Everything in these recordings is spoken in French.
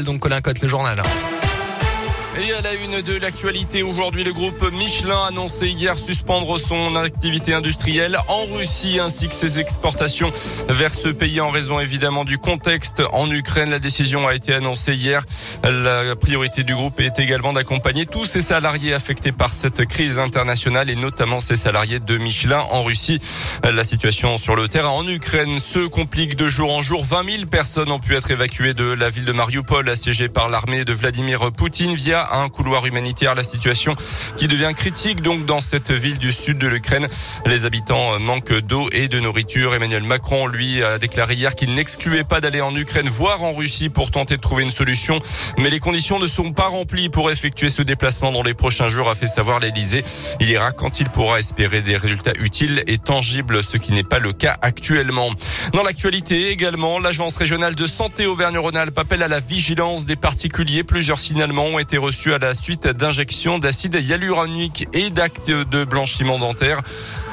Donc Colin le journal. Et à la une de l'actualité aujourd'hui, le groupe Michelin a annoncé hier suspendre son activité industrielle en Russie ainsi que ses exportations vers ce pays en raison évidemment du contexte en Ukraine. La décision a été annoncée hier. La priorité du groupe est également d'accompagner tous ses salariés affectés par cette crise internationale et notamment ses salariés de Michelin en Russie. La situation sur le terrain en Ukraine se complique de jour en jour. 20 000 personnes ont pu être évacuées de la ville de Mariupol assiégée par l'armée de Vladimir Poutine via un couloir humanitaire. La situation qui devient critique donc dans cette ville du sud de l'Ukraine. Les habitants manquent d'eau et de nourriture. Emmanuel Macron, lui, a déclaré hier qu'il n'excluait pas d'aller en Ukraine, voire en Russie pour tenter de trouver une solution. Mais les conditions ne sont pas remplies pour effectuer ce déplacement dans les prochains jours, a fait savoir l'Elysée. Il ira quand il pourra espérer des résultats utiles et tangibles, ce qui n'est pas le cas actuellement. Dans l'actualité également, l'agence régionale de santé Auvergne-Rhône-Alpes appelle à la vigilance des particuliers. Plusieurs signalements ont été reçus à la suite d'injections d'acide hyaluronique et d'actes de blanchiment dentaire.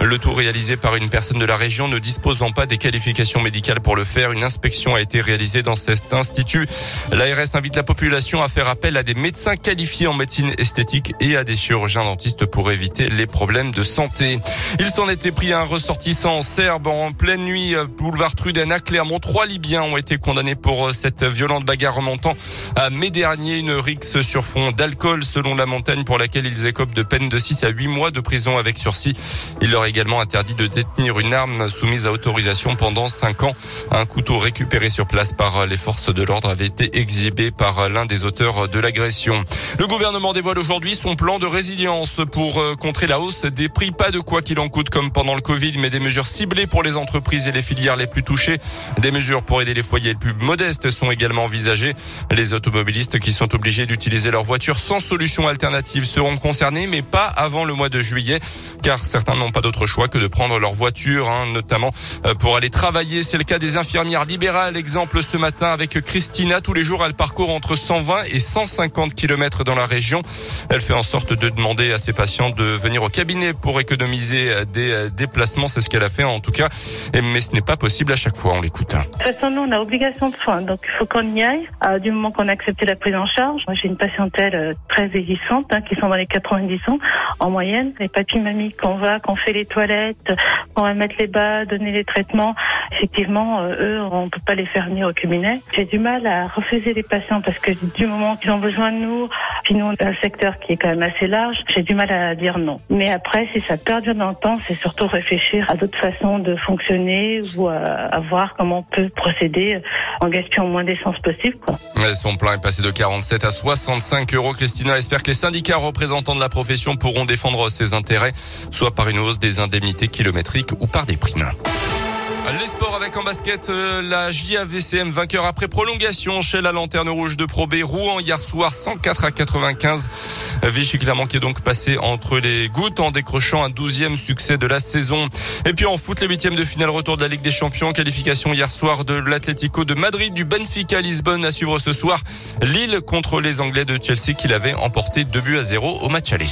Le tout réalisé par une personne de la région ne disposant pas des qualifications médicales pour le faire. Une inspection a été réalisée dans cet institut. L'ARS invite la population à faire appel à des médecins qualifiés en médecine esthétique et à des chirurgiens dentistes pour éviter les problèmes de santé. Il s'en était pris un ressortissant serbe en pleine nuit, boulevard Truden à Clermont. Trois Libyens ont été condamnés pour cette violente bagarre remontant à mai dernier. Une rixe sur fond d'alcool selon la montagne pour laquelle ils écopent de peine de 6 à 8 mois de prison avec sursis. Il leur est également interdit de détenir une arme soumise à autorisation pendant 5 ans. Un couteau récupéré sur place par les forces de l'ordre avait été exhibé par l'un des auteurs de l'agression. Le gouvernement dévoile aujourd'hui son plan de résilience pour euh, contrer la hausse des prix. Pas de quoi qu'il en coûte comme pendant le Covid, mais des mesures ciblées pour les entreprises et les filières les plus touchées. Des mesures pour aider les foyers les plus modestes sont également envisagées. Les automobilistes qui sont obligés d'utiliser leur voiture sans solution alternative seront concernés, mais pas avant le mois de juillet, car certains n'ont pas d'autre choix que de prendre leur voiture, hein, notamment euh, pour aller travailler. C'est le cas des infirmières libérales. Exemple ce matin avec Christina. Tous les jours, elle parcourt entre 120 et 150 kilomètres dans la région. Elle fait en sorte de demander à ses patients de venir au cabinet pour économiser euh, des euh, déplacements. C'est ce qu'elle a fait en tout cas. Mais ce n'est pas possible à chaque fois. On l'écoute. De toute façon, nous, on a obligation de soins. Donc, il faut qu'on y aille. du moment qu'on a accepté la prise en charge. Moi, j'ai une patientèle euh, très vieillissantes, hein, qui sont dans les 90 ans en moyenne. Les papy mamies qu'on va, qu'on fait les toilettes, qu'on va mettre les bas, donner les traitements, effectivement, euh, eux, on peut pas les faire venir au cabinet. J'ai du mal à refuser les patients parce que du moment qu'ils ont besoin de nous, puis nous, un secteur qui est quand même assez large, j'ai du mal à dire non. Mais après, si ça perdure dans le temps, c'est surtout réfléchir à d'autres façons de fonctionner ou à, voir comment on peut procéder en gaspillant moins d'essence possible. Quoi. son plan est passé de 47 à 65 euros. Christina espère que les syndicats représentants de la profession pourront défendre ses intérêts, soit par une hausse des indemnités kilométriques ou par des primes. Les sports avec en basket, euh, la JAVCM vainqueur après prolongation chez la Lanterne Rouge de Pro B. Rouen hier soir 104 à 95. Vichy Clermont qui est donc passé entre les gouttes en décrochant un douzième succès de la saison. Et puis en foot, les huitièmes de finale retour de la Ligue des Champions. Qualification hier soir de l'Atlético de Madrid, du Benfica Lisbonne à suivre ce soir. Lille contre les Anglais de Chelsea qui l'avaient emporté 2 buts à 0 au match aller.